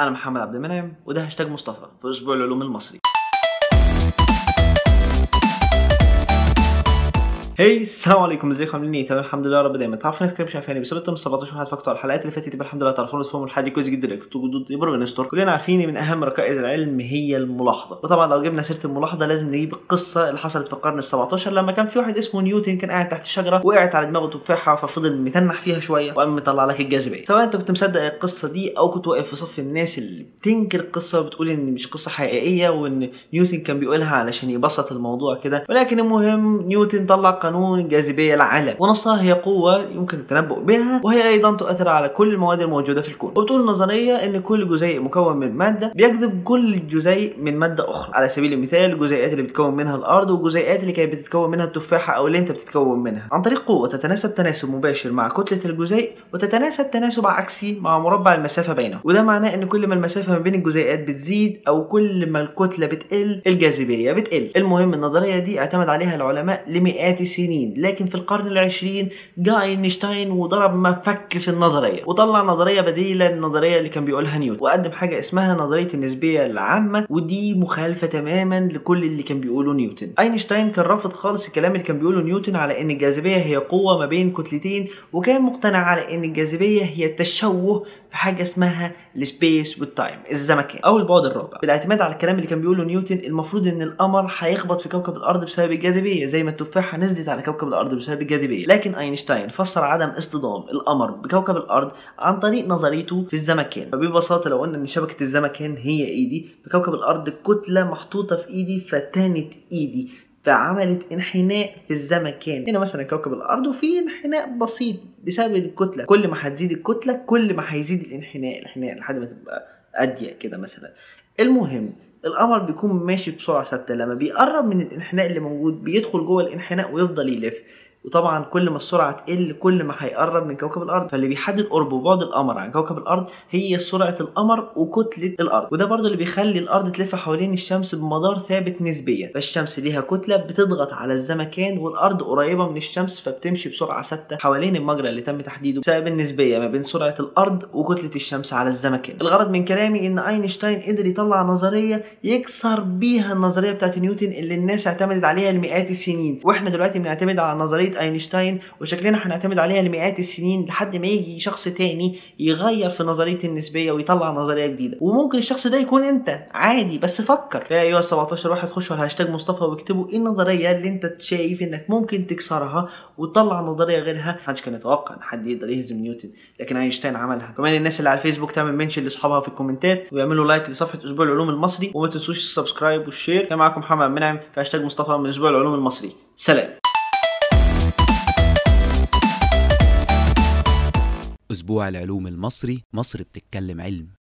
أنا محمد عبد المنعم وده هاشتاج مصطفى في أسبوع العلوم المصري. هي السلام عليكم ازيكم؟ عاملين إيه؟ تمام الحمد لله رب دايما. تعرفوا ناس كتير مش عارفاني بس من 17 واحد فاكتور الحلقات اللي فاتت يبقى الحمد لله تعرفون تفهموا الحاجة دي كويس جدا اللي كنتوا يبروا نستور كلنا عارفين من أهم ركائز العلم هي الملاحظة. وطبعا لو جبنا سيرة الملاحظة لازم نجيب القصة اللي حصلت في القرن ال 17 لما كان في واحد اسمه نيوتن كان قاعد تحت شجره وقعت على دماغه تفاحة ففضل متنح فيها شوية وقام مطلع لك الجاذبية. سواء انت كنت مصدق القصة دي أو كنت واقف في صف الناس اللي بتنكر القصة وبتقول إن مش قصة حقيقية وإن نيوتن كان بيقولها علشان يبسط الموضوع كده. ولكن المهم نيوتن طلع قانون الجاذبيه العالم ونصها هي قوة يمكن التنبؤ بها وهي أيضا تؤثر على كل المواد الموجودة في الكون. وبتقول النظريه إن كل جزيء مكون من مادة بيجذب كل جزيء من مادة أخرى. على سبيل المثال الجزيئات اللي بتكون منها الأرض والجزيئات اللي كانت بتتكون منها التفاحة أو اللي أنت بتتكون منها. عن طريق قوة تتناسب تناسب مباشر مع كتلة الجزيء وتتناسب تناسب عكسي مع مربع المسافة بينهم. وده معناه إن كل ما المسافة ما بين الجزيئات بتزيد أو كل ما الكتلة بتقل الجاذبية بتقل. المهم النظرية دي اعتمد عليها العلماء لمئات السنين. لكن في القرن العشرين جاء اينشتاين وضرب مفك في النظرية وطلع نظرية بديلة للنظرية اللي كان بيقولها نيوتن. وقدم حاجة اسمها نظرية النسبية العامة ودي مخالفة تماما لكل اللي كان بيقوله نيوتن. أينشتاين كان رافض خالص الكلام اللي كان بيقوله نيوتن على إن الجاذبية هي قوة ما بين كتلتين وكان مقتنع على إن الجاذبية هي التشوه في حاجة اسمها ال space وال time الزمكان أو البعد الرابع. بالاعتماد على الكلام اللي كان بيقوله نيوتن المفروض إن القمر هيخبط في كوكب الأرض بسبب الجاذبية زي ما التفاحة نزلت على كوكب الأرض بسبب الجاذبية. لكن أينشتاين فسر عدم اصطدام القمر بكوكب الأرض عن طريق نظريته في الزمكان. فببساطة لو قلنا إن شبكة الزمكان هي إيدي فكوكب الأرض كتلة محطوطة في إيدي فتانت إيدي فعملت انحناء في الزمكان. هنا مثلا كوكب الأرض وفي انحناء بسيط بسبب الكتلة. كل ما هتزيد الكتلة كل ما هيزيد الانحناء الانحناء لحد ما تبقى أضيق كده مثلا. المهم القمر بيكون ماشي بسرعة ثابتة لما بيقرب من الإنحناء اللي موجود بيدخل جوه الإنحناء ويفضل يلف. وطبعا كل ما السرعة تقل كل ما هيقرب من كوكب الأرض. فاللي بيحدد قرب وبعد القمر عن كوكب الأرض هي سرعة القمر وكتلة الأرض. وده برضه اللي بيخلي الأرض تلف حوالين الشمس بمدار ثابت نسبيا. فالشمس ليها كتلة بتضغط على الزمكان والأرض قريبة من الشمس فبتمشي بسرعة ثابتة حوالين المجرى اللي تم تحديده. بسبب النسبية ما بين سرعة الأرض وكتلة الشمس على الزمكان. الغرض من كلامي إن أينشتاين قدر يطلع نظرية يكسر بيها النظرية بتاعت نيوتن اللي الناس اعتمدت عليها لمئات السنين. وإحنا دلوقتي بنعتمد على نظرية أينشتاين وشكلنا هنعتمد عليها لمئات السنين لحد ما يجي شخص تاني يغير في نظرية النسبية ويطلع نظرية جديدة. وممكن الشخص ده يكون أنت. عادي بس فكر. ايها ال 17 واحد خشوا على هاشتاج مصطفى واكتبوا إيه النظرية اللي أنت شايف إنك ممكن تكسرها وتطلع نظرية غيرها. محدش كان يتوقع إن حد يقدر يهزم نيوتن لكن أينشتاين عملها. كمان الناس اللي على الفيسبوك تعمل mention لأصحابها في الكومنتات ويعملوا like لصفحة أسبوع العلوم المصري. وما تنسوش ال subscribe وال share كان معاكم محمد منعم في هاشتاج مصطفى من أسبوع العلوم المصري. سلام. أسبوع العلوم المصري. مصر بتتكلم علم.